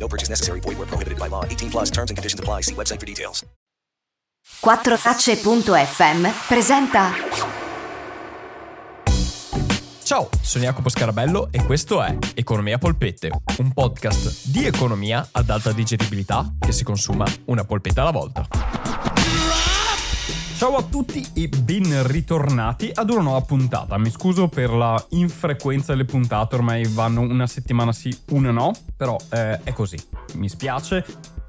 No purchase necessary. Void where prohibited by law. 18 plus terms and conditions apply. See website for details. Quattrofacce.fm presenta Ciao, sono Jacopo Scarabello e questo è Economia Polpette, un podcast di economia ad alta digeribilità che si consuma una polpetta alla volta. Ciao a tutti e ben ritornati ad una nuova puntata. Mi scuso per la infrequenza delle puntate, ormai vanno una settimana sì, una no, però eh, è così. Mi spiace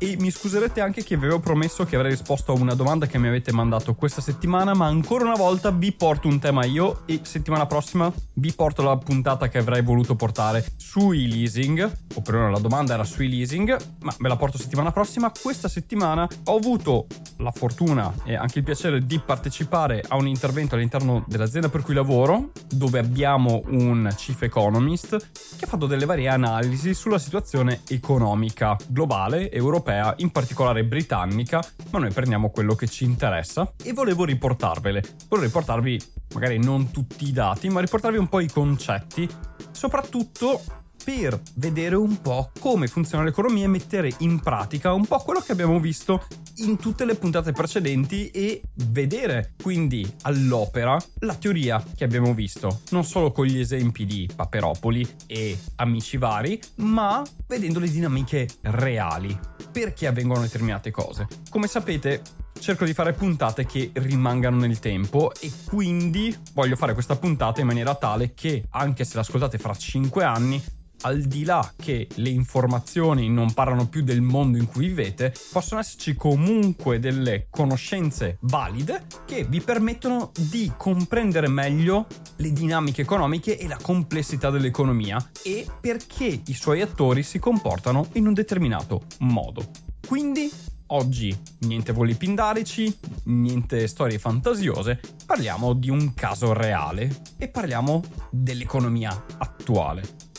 e mi scuserete anche che vi avevo promesso che avrei risposto a una domanda che mi avete mandato questa settimana, ma ancora una volta vi porto un tema io e settimana prossima vi porto la puntata che avrei voluto portare sui leasing, o perlomeno la domanda era sui leasing, ma ve la porto settimana prossima. Questa settimana ho avuto la fortuna e anche il piacere di partecipare a un intervento all'interno dell'azienda per cui lavoro, dove abbiamo un chief economist che ha fatto delle varie analisi sulla situazione economica globale, europea europea, in particolare britannica, ma noi prendiamo quello che ci interessa e volevo riportarvele. Volevo riportarvi magari non tutti i dati, ma riportarvi un po' i concetti, soprattutto per vedere un po' come funziona l'economia e mettere in pratica un po' quello che abbiamo visto in tutte le puntate precedenti e vedere quindi all'opera la teoria che abbiamo visto, non solo con gli esempi di Paperopoli e amici vari, ma vedendo le dinamiche reali. Perché avvengono determinate cose? Come sapete, cerco di fare puntate che rimangano nel tempo e quindi voglio fare questa puntata in maniera tale che anche se l'ascoltate fra 5 anni al di là che le informazioni non parlano più del mondo in cui vivete, possono esserci comunque delle conoscenze valide che vi permettono di comprendere meglio le dinamiche economiche e la complessità dell'economia e perché i suoi attori si comportano in un determinato modo. Quindi oggi niente voli pindarici, niente storie fantasiose, parliamo di un caso reale e parliamo dell'economia attuale.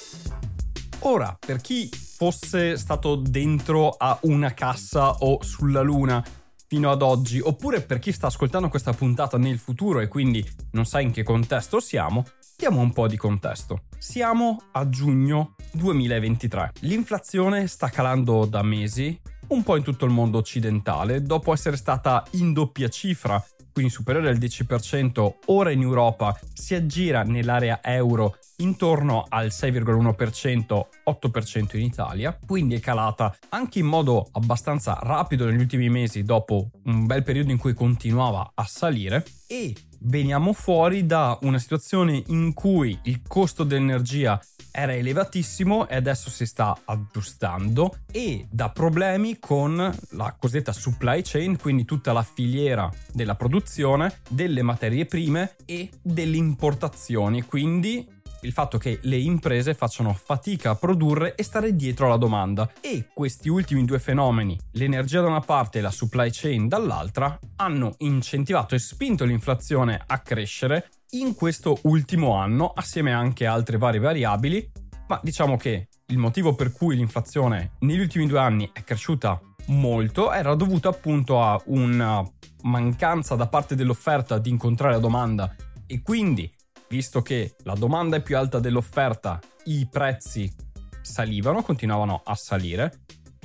Ora, per chi fosse stato dentro a una cassa o sulla luna fino ad oggi, oppure per chi sta ascoltando questa puntata nel futuro e quindi non sa in che contesto siamo, diamo un po' di contesto. Siamo a giugno 2023. L'inflazione sta calando da mesi, un po' in tutto il mondo occidentale, dopo essere stata in doppia cifra quindi superiore al 10%, ora in Europa si aggira nell'area euro intorno al 6,1%, 8% in Italia, quindi è calata anche in modo abbastanza rapido negli ultimi mesi dopo un bel periodo in cui continuava a salire e veniamo fuori da una situazione in cui il costo dell'energia era elevatissimo e adesso si sta aggiustando e da problemi con la cosiddetta supply chain, quindi tutta la filiera della produzione delle materie prime e delle importazioni, quindi il fatto che le imprese facciano fatica a produrre e stare dietro alla domanda. E questi ultimi due fenomeni, l'energia da una parte e la supply chain dall'altra, hanno incentivato e spinto l'inflazione a crescere in questo ultimo anno, assieme anche a altre varie variabili, ma diciamo che il motivo per cui l'inflazione negli ultimi due anni è cresciuta molto era dovuto appunto a una mancanza da parte dell'offerta di incontrare la domanda e quindi visto che la domanda è più alta dell'offerta, i prezzi salivano, continuavano a salire,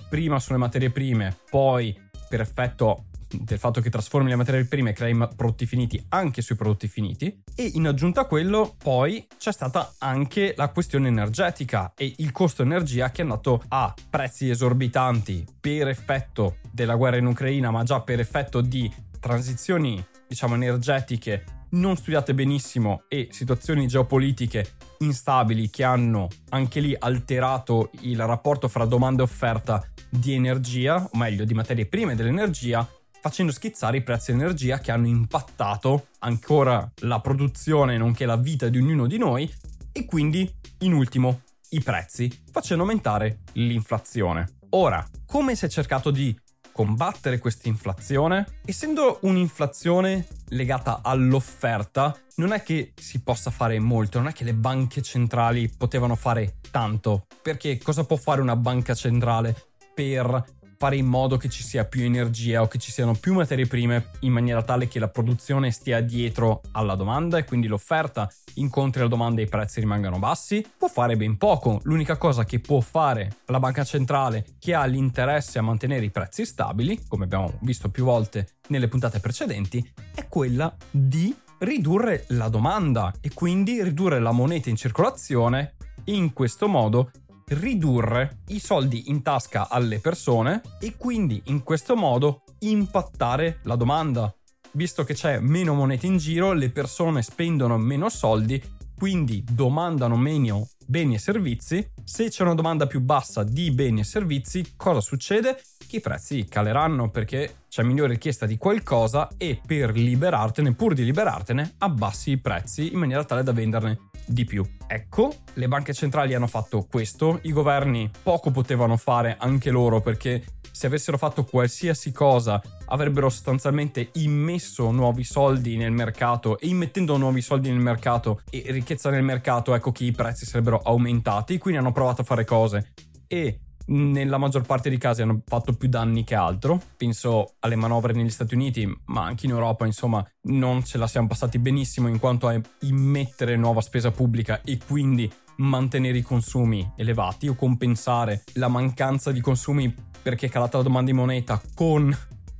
prima sulle materie prime, poi per effetto del fatto che trasformi le materie prime e crei prodotti finiti anche sui prodotti finiti. E in aggiunta a quello poi c'è stata anche la questione energetica e il costo energia che è andato a prezzi esorbitanti per effetto della guerra in Ucraina ma già per effetto di transizioni diciamo energetiche non studiate benissimo e situazioni geopolitiche instabili che hanno anche lì alterato il rapporto fra domanda e offerta di energia, o meglio di materie prime dell'energia, facendo schizzare i prezzi dell'energia che hanno impattato ancora la produzione nonché la vita di ognuno di noi e quindi, in ultimo, i prezzi, facendo aumentare l'inflazione. Ora, come si è cercato di combattere questa inflazione? Essendo un'inflazione legata all'offerta, non è che si possa fare molto, non è che le banche centrali potevano fare tanto, perché cosa può fare una banca centrale per fare in modo che ci sia più energia o che ci siano più materie prime in maniera tale che la produzione stia dietro alla domanda e quindi l'offerta incontri la domanda e i prezzi rimangano bassi, può fare ben poco. L'unica cosa che può fare la banca centrale che ha l'interesse a mantenere i prezzi stabili, come abbiamo visto più volte nelle puntate precedenti, è quella di ridurre la domanda e quindi ridurre la moneta in circolazione in questo modo ridurre i soldi in tasca alle persone e quindi in questo modo impattare la domanda. Visto che c'è meno moneta in giro, le persone spendono meno soldi, quindi domandano meno beni e servizi. Se c'è una domanda più bassa di beni e servizi, cosa succede? Che i prezzi caleranno perché c'è minore richiesta di qualcosa e per liberartene, pur di liberartene, abbassi i prezzi in maniera tale da venderne di più. Ecco, le banche centrali hanno fatto questo, i governi poco potevano fare anche loro perché se avessero fatto qualsiasi cosa avrebbero sostanzialmente immesso nuovi soldi nel mercato e immettendo nuovi soldi nel mercato e ricchezza nel mercato ecco che i prezzi sarebbero aumentati quindi hanno provato a fare cose e nella maggior parte dei casi hanno fatto più danni che altro. Penso alle manovre negli Stati Uniti, ma anche in Europa, insomma, non ce la siamo passati benissimo in quanto a immettere nuova spesa pubblica e quindi mantenere i consumi elevati o compensare la mancanza di consumi perché è calata la domanda di moneta con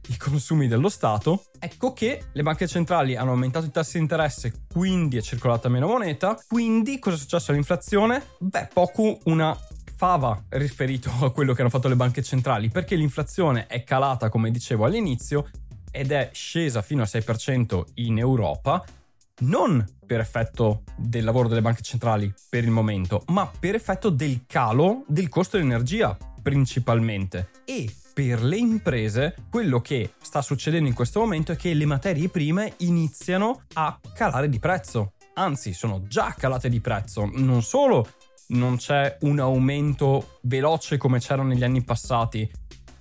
i consumi dello Stato, ecco che le banche centrali hanno aumentato i tassi di interesse, quindi è circolata meno moneta. Quindi cosa è successo all'inflazione? Beh, poco una fava riferito a quello che hanno fatto le banche centrali, perché l'inflazione è calata, come dicevo all'inizio, ed è scesa fino al 6% in Europa, non per effetto del lavoro delle banche centrali per il momento, ma per effetto del calo del costo dell'energia principalmente. E per le imprese quello che sta succedendo in questo momento è che le materie prime iniziano a calare di prezzo. Anzi, sono già calate di prezzo. Non solo non c'è un aumento veloce come c'era negli anni passati,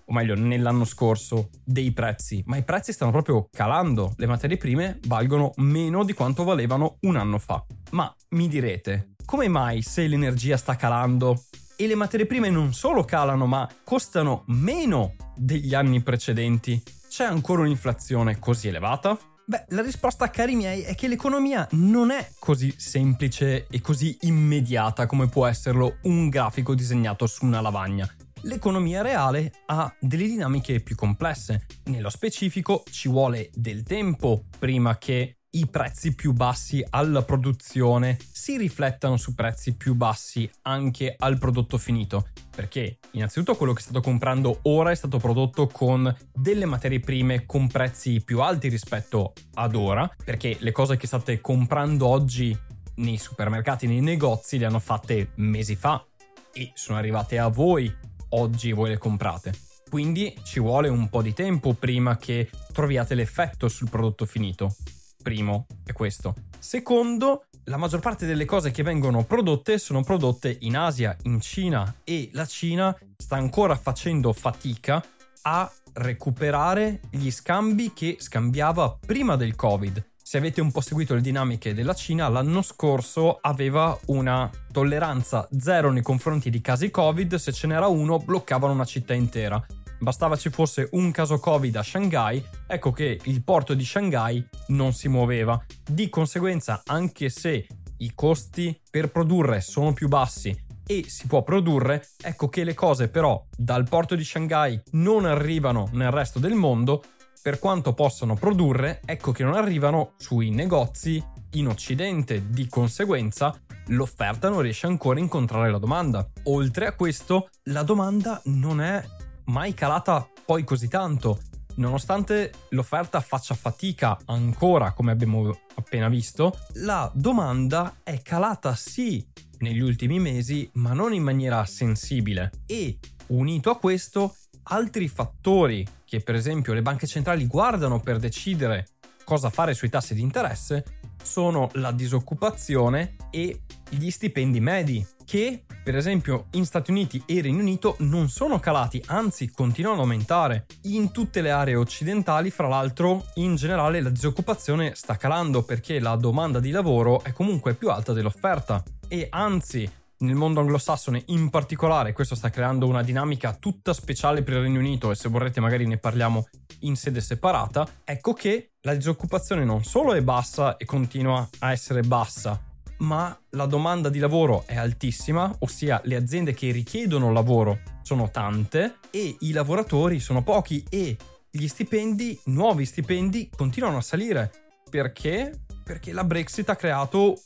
o meglio nell'anno scorso, dei prezzi, ma i prezzi stanno proprio calando. Le materie prime valgono meno di quanto valevano un anno fa. Ma mi direte, come mai se l'energia sta calando e le materie prime non solo calano, ma costano meno degli anni precedenti, c'è ancora un'inflazione così elevata? Beh, la risposta, cari miei, è che l'economia non è così semplice e così immediata come può esserlo un grafico disegnato su una lavagna. L'economia reale ha delle dinamiche più complesse. Nello specifico ci vuole del tempo prima che i prezzi più bassi alla produzione si riflettano su prezzi più bassi anche al prodotto finito. Perché innanzitutto quello che state comprando ora è stato prodotto con delle materie prime con prezzi più alti rispetto ad ora, perché le cose che state comprando oggi nei supermercati, nei negozi, le hanno fatte mesi fa e sono arrivate a voi oggi voi le comprate. Quindi ci vuole un po' di tempo prima che troviate l'effetto sul prodotto finito. Primo è questo. Secondo, la maggior parte delle cose che vengono prodotte sono prodotte in Asia, in Cina e la Cina sta ancora facendo fatica a recuperare gli scambi che scambiava prima del Covid. Se avete un po' seguito le dinamiche della Cina, l'anno scorso aveva una tolleranza zero nei confronti di casi Covid, se ce n'era uno bloccavano una città intera bastava ci fosse un caso Covid a Shanghai, ecco che il porto di Shanghai non si muoveva. Di conseguenza, anche se i costi per produrre sono più bassi e si può produrre, ecco che le cose però dal porto di Shanghai non arrivano nel resto del mondo, per quanto possano produrre, ecco che non arrivano sui negozi in Occidente, di conseguenza l'offerta non riesce ancora a incontrare la domanda. Oltre a questo, la domanda non è mai calata poi così tanto. Nonostante l'offerta faccia fatica ancora, come abbiamo appena visto, la domanda è calata sì negli ultimi mesi, ma non in maniera sensibile. E unito a questo, altri fattori che per esempio le banche centrali guardano per decidere cosa fare sui tassi di interesse sono la disoccupazione e gli stipendi medi, che per esempio in Stati Uniti e Regno Unito non sono calati, anzi continuano ad aumentare. In tutte le aree occidentali, fra l'altro, in generale la disoccupazione sta calando perché la domanda di lavoro è comunque più alta dell'offerta e anzi nel mondo anglosassone in particolare questo sta creando una dinamica tutta speciale per il Regno Unito e se vorrete magari ne parliamo in sede separata, ecco che la disoccupazione non solo è bassa e continua a essere bassa, ma la domanda di lavoro è altissima, ossia le aziende che richiedono lavoro sono tante e i lavoratori sono pochi e gli stipendi, nuovi stipendi, continuano a salire. Perché? Perché la Brexit ha creato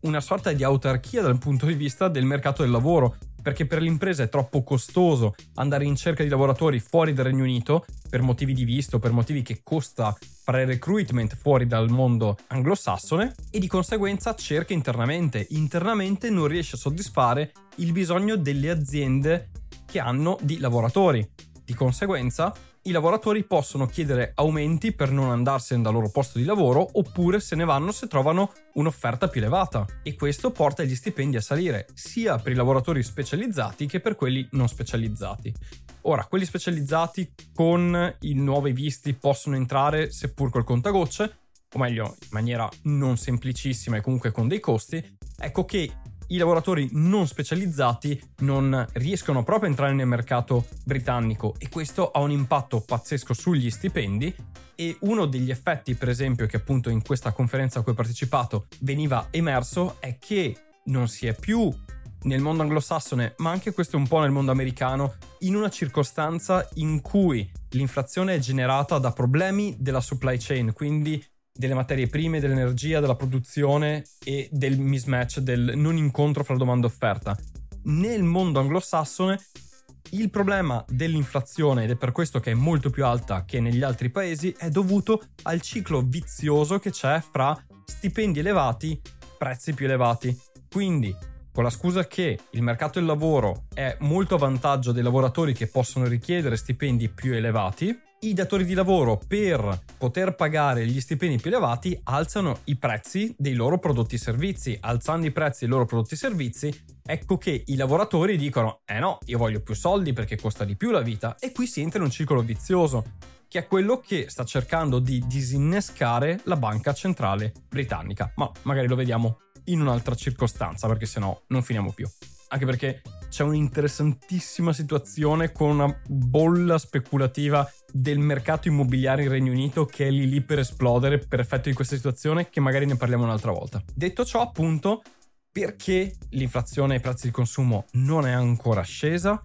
una sorta di autarchia dal punto di vista del mercato del lavoro, perché per l'impresa è troppo costoso andare in cerca di lavoratori fuori dal Regno Unito per motivi di visto, per motivi che costa fare recruitment fuori dal mondo anglosassone e di conseguenza cerca internamente. Internamente non riesce a soddisfare il bisogno delle aziende che hanno di lavoratori. Di conseguenza i lavoratori possono chiedere aumenti per non andarsene dal loro posto di lavoro oppure se ne vanno se trovano un'offerta più elevata e questo porta gli stipendi a salire sia per i lavoratori specializzati che per quelli non specializzati. Ora, quelli specializzati con i nuovi visti possono entrare seppur col contagocce, o meglio, in maniera non semplicissima e comunque con dei costi. Ecco che i lavoratori non specializzati non riescono proprio a entrare nel mercato britannico e questo ha un impatto pazzesco sugli stipendi e uno degli effetti per esempio che appunto in questa conferenza a cui ho partecipato veniva emerso è che non si è più nel mondo anglosassone, ma anche questo un po' nel mondo americano, in una circostanza in cui l'inflazione è generata da problemi della supply chain, quindi delle materie prime, dell'energia, della produzione e del mismatch, del non incontro fra domanda e offerta. Nel mondo anglosassone il problema dell'inflazione, ed è per questo che è molto più alta che negli altri paesi, è dovuto al ciclo vizioso che c'è fra stipendi elevati, prezzi più elevati. Quindi, con la scusa che il mercato del lavoro è molto a vantaggio dei lavoratori che possono richiedere stipendi più elevati, i datori di lavoro per poter pagare gli stipendi più elevati alzano i prezzi dei loro prodotti e servizi. Alzando i prezzi dei loro prodotti e servizi, ecco che i lavoratori dicono: Eh no, io voglio più soldi perché costa di più la vita. E qui si entra in un circolo vizioso, che è quello che sta cercando di disinnescare la banca centrale britannica. Ma magari lo vediamo in un'altra circostanza, perché sennò non finiamo più anche perché c'è un'interessantissima situazione con una bolla speculativa del mercato immobiliare in Regno Unito che è lì lì per esplodere per effetto di questa situazione che magari ne parliamo un'altra volta. Detto ciò, appunto, perché l'inflazione e i prezzi di consumo non è ancora scesa?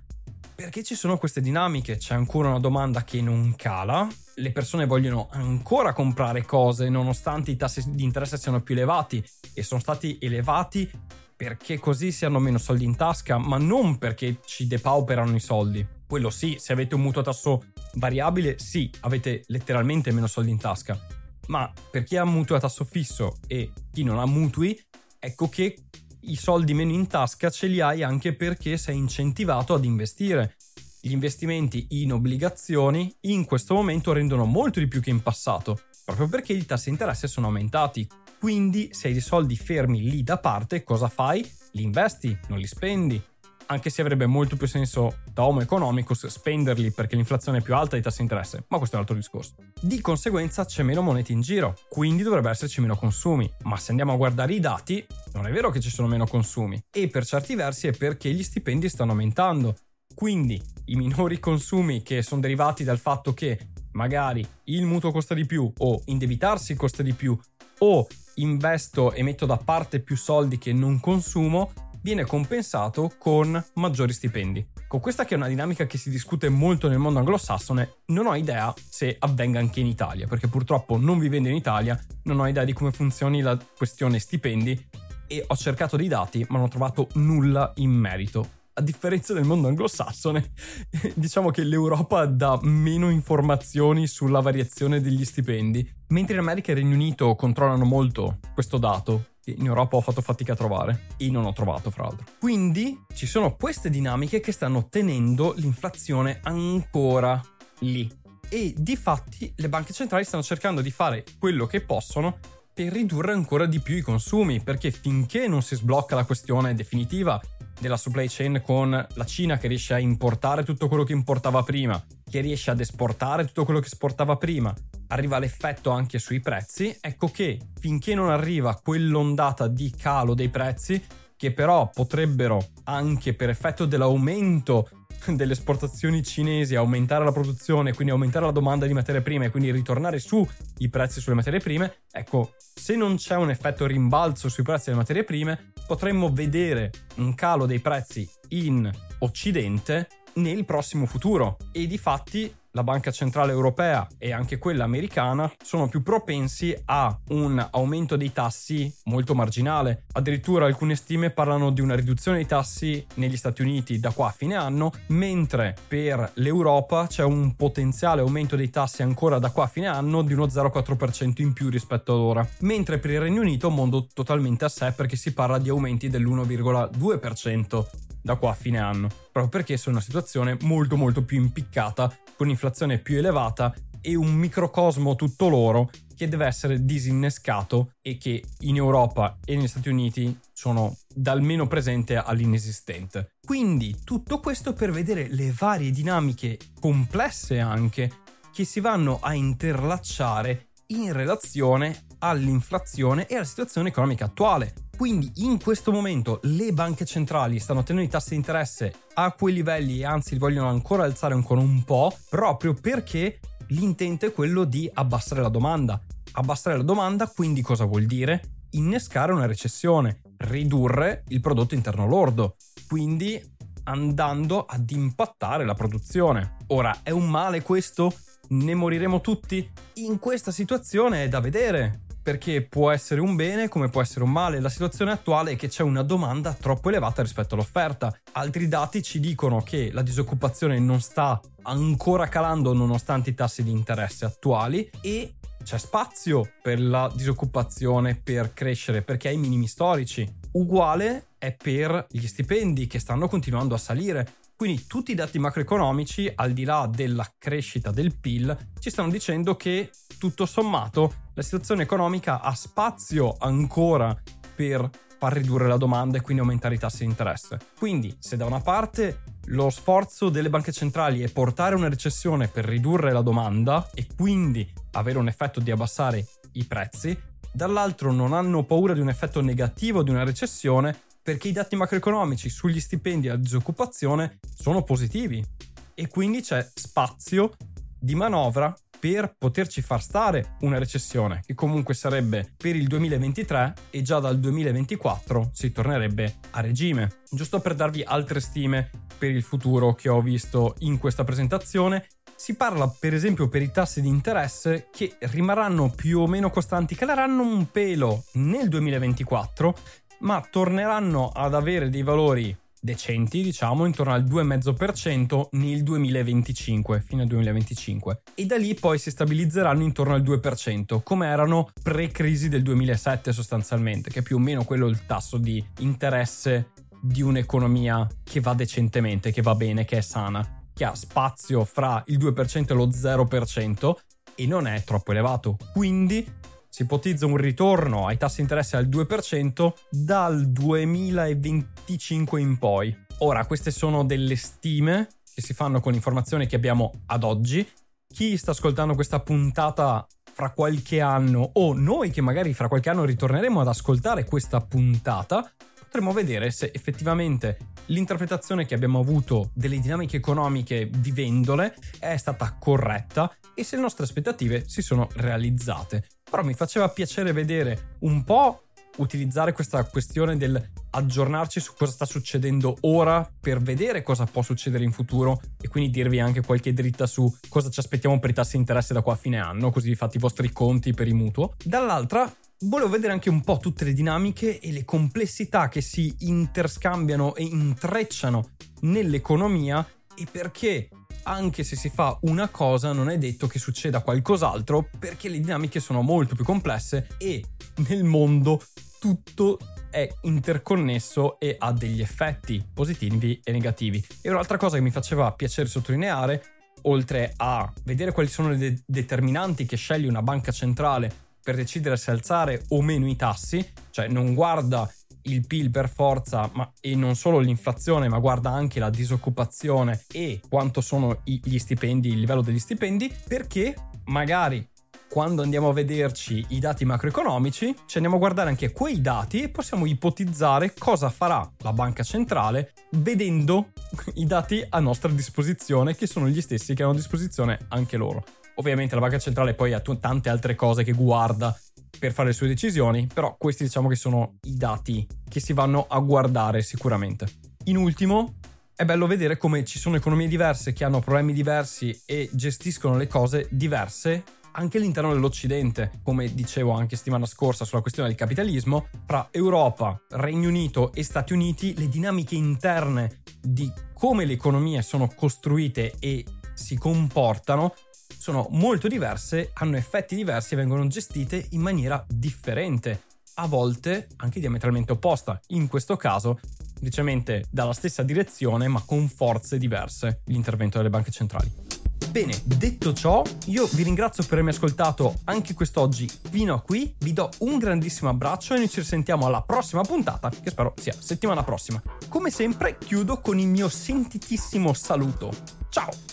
Perché ci sono queste dinamiche, c'è ancora una domanda che non cala, le persone vogliono ancora comprare cose nonostante i tassi di interesse siano più elevati e sono stati elevati perché così si hanno meno soldi in tasca, ma non perché ci depauperano i soldi. Quello sì, se avete un mutuo a tasso variabile, sì, avete letteralmente meno soldi in tasca. Ma per chi ha mutuo a tasso fisso e chi non ha mutui, ecco che i soldi meno in tasca ce li hai anche perché sei incentivato ad investire. Gli investimenti in obbligazioni in questo momento rendono molto di più che in passato, proprio perché i tassi di interesse sono aumentati. Quindi se hai dei soldi fermi lì da parte, cosa fai? Li investi, non li spendi. Anche se avrebbe molto più senso da homo economicus spenderli perché l'inflazione è più alta e i tassi di interesse, ma questo è un altro discorso. Di conseguenza c'è meno monete in giro, quindi dovrebbe esserci meno consumi. Ma se andiamo a guardare i dati, non è vero che ci sono meno consumi. E per certi versi è perché gli stipendi stanno aumentando. Quindi i minori consumi che sono derivati dal fatto che magari il mutuo costa di più o indebitarsi costa di più o investo e metto da parte più soldi che non consumo, viene compensato con maggiori stipendi. Con questa che è una dinamica che si discute molto nel mondo anglosassone, non ho idea se avvenga anche in Italia, perché purtroppo non vivendo in Italia non ho idea di come funzioni la questione stipendi e ho cercato dei dati ma non ho trovato nulla in merito a differenza del mondo anglosassone, diciamo che l'Europa dà meno informazioni sulla variazione degli stipendi, mentre in America e Regno Unito controllano molto questo dato. che In Europa ho fatto fatica a trovare e non ho trovato, fra l'altro. Quindi ci sono queste dinamiche che stanno tenendo l'inflazione ancora lì. E di fatti le banche centrali stanno cercando di fare quello che possono per ridurre ancora di più i consumi, perché finché non si sblocca la questione definitiva della supply chain con la Cina che riesce a importare tutto quello che importava prima, che riesce ad esportare tutto quello che esportava prima, arriva l'effetto anche sui prezzi, ecco che finché non arriva quell'ondata di calo dei prezzi, che però potrebbero anche per effetto dell'aumento delle esportazioni cinesi aumentare la produzione, quindi aumentare la domanda di materie prime e quindi ritornare su i prezzi sulle materie prime, ecco, se non c'è un effetto rimbalzo sui prezzi delle materie prime, potremmo vedere un calo dei prezzi in Occidente nel prossimo futuro. E di fatti la Banca Centrale Europea e anche quella americana sono più propensi a un aumento dei tassi molto marginale. Addirittura alcune stime parlano di una riduzione dei tassi negli Stati Uniti da qua a fine anno, mentre per l'Europa c'è un potenziale aumento dei tassi ancora da qua a fine anno di uno 0,4% in più rispetto ad ora. Mentre per il Regno Unito un mondo totalmente a sé perché si parla di aumenti dell'1,2% da qua a fine anno, proprio perché sono una situazione molto molto più impiccata, con inflazione più elevata e un microcosmo tutto loro che deve essere disinnescato e che in Europa e negli Stati Uniti sono dal meno presente all'inesistente. Quindi tutto questo per vedere le varie dinamiche complesse anche che si vanno a interlacciare in relazione all'inflazione e alla situazione economica attuale. Quindi in questo momento le banche centrali stanno tenendo i tassi di interesse a quei livelli e anzi li vogliono ancora alzare ancora un po', proprio perché l'intento è quello di abbassare la domanda. Abbassare la domanda quindi cosa vuol dire? Innescare una recessione, ridurre il prodotto interno lordo, quindi andando ad impattare la produzione. Ora, è un male questo? Ne moriremo tutti? In questa situazione è da vedere, perché può essere un bene come può essere un male. La situazione attuale è che c'è una domanda troppo elevata rispetto all'offerta. Altri dati ci dicono che la disoccupazione non sta ancora calando nonostante i tassi di interesse attuali e c'è spazio per la disoccupazione per crescere perché ai minimi storici. Uguale è per gli stipendi che stanno continuando a salire. Quindi tutti i dati macroeconomici, al di là della crescita del PIL, ci stanno dicendo che tutto sommato la situazione economica ha spazio ancora per far ridurre la domanda e quindi aumentare i tassi di interesse. Quindi, se da una parte lo sforzo delle banche centrali è portare una recessione per ridurre la domanda e quindi avere un effetto di abbassare i prezzi, dall'altro non hanno paura di un effetto negativo di una recessione perché i dati macroeconomici sugli stipendi e la disoccupazione sono positivi e quindi c'è spazio di manovra per poterci far stare una recessione, che comunque sarebbe per il 2023 e già dal 2024 si tornerebbe a regime. Giusto per darvi altre stime per il futuro che ho visto in questa presentazione, si parla per esempio per i tassi di interesse che rimarranno più o meno costanti, caleranno un pelo nel 2024, ma torneranno ad avere dei valori decenti, diciamo, intorno al 2,5% nel 2025, fino al 2025. E da lì poi si stabilizzeranno intorno al 2%, come erano pre-crisi del 2007 sostanzialmente, che è più o meno quello il tasso di interesse di un'economia che va decentemente, che va bene, che è sana, che ha spazio fra il 2% e lo 0% e non è troppo elevato. Quindi si ipotizza un ritorno ai tassi di interesse al 2% dal 2025 in poi. Ora, queste sono delle stime che si fanno con informazioni che abbiamo ad oggi. Chi sta ascoltando questa puntata fra qualche anno o noi che magari fra qualche anno ritorneremo ad ascoltare questa puntata, potremo vedere se effettivamente l'interpretazione che abbiamo avuto delle dinamiche economiche vivendole è stata corretta e se le nostre aspettative si sono realizzate però mi faceva piacere vedere un po' utilizzare questa questione del aggiornarci su cosa sta succedendo ora per vedere cosa può succedere in futuro e quindi dirvi anche qualche dritta su cosa ci aspettiamo per i tassi di interesse da qua a fine anno, così vi fate i vostri conti per i mutuo. Dall'altra volevo vedere anche un po' tutte le dinamiche e le complessità che si interscambiano e intrecciano nell'economia e perché anche se si fa una cosa non è detto che succeda qualcos'altro perché le dinamiche sono molto più complesse e nel mondo tutto è interconnesso e ha degli effetti positivi e negativi. E un'altra cosa che mi faceva piacere sottolineare, oltre a vedere quali sono le de- determinanti che sceglie una banca centrale per decidere se alzare o meno i tassi, cioè non guarda il PIL per forza, ma e non solo l'inflazione, ma guarda anche la disoccupazione e quanto sono gli stipendi, il livello degli stipendi, perché magari quando andiamo a vederci i dati macroeconomici, ci andiamo a guardare anche quei dati e possiamo ipotizzare cosa farà la banca centrale vedendo i dati a nostra disposizione, che sono gli stessi che hanno a disposizione anche loro. Ovviamente la banca centrale poi ha t- tante altre cose che guarda per fare le sue decisioni, però questi diciamo che sono i dati che si vanno a guardare sicuramente. In ultimo, è bello vedere come ci sono economie diverse che hanno problemi diversi e gestiscono le cose diverse anche all'interno dell'Occidente, come dicevo anche settimana scorsa sulla questione del capitalismo, fra Europa, Regno Unito e Stati Uniti, le dinamiche interne di come le economie sono costruite e si comportano sono molto diverse, hanno effetti diversi e vengono gestite in maniera differente, a volte anche diametralmente opposta. In questo caso, decisamente dalla stessa direzione, ma con forze diverse, l'intervento delle banche centrali. Bene, detto ciò, io vi ringrazio per avermi ascoltato anche quest'oggi fino a qui, vi do un grandissimo abbraccio e noi ci risentiamo alla prossima puntata, che spero sia settimana prossima. Come sempre chiudo con il mio sentitissimo saluto. Ciao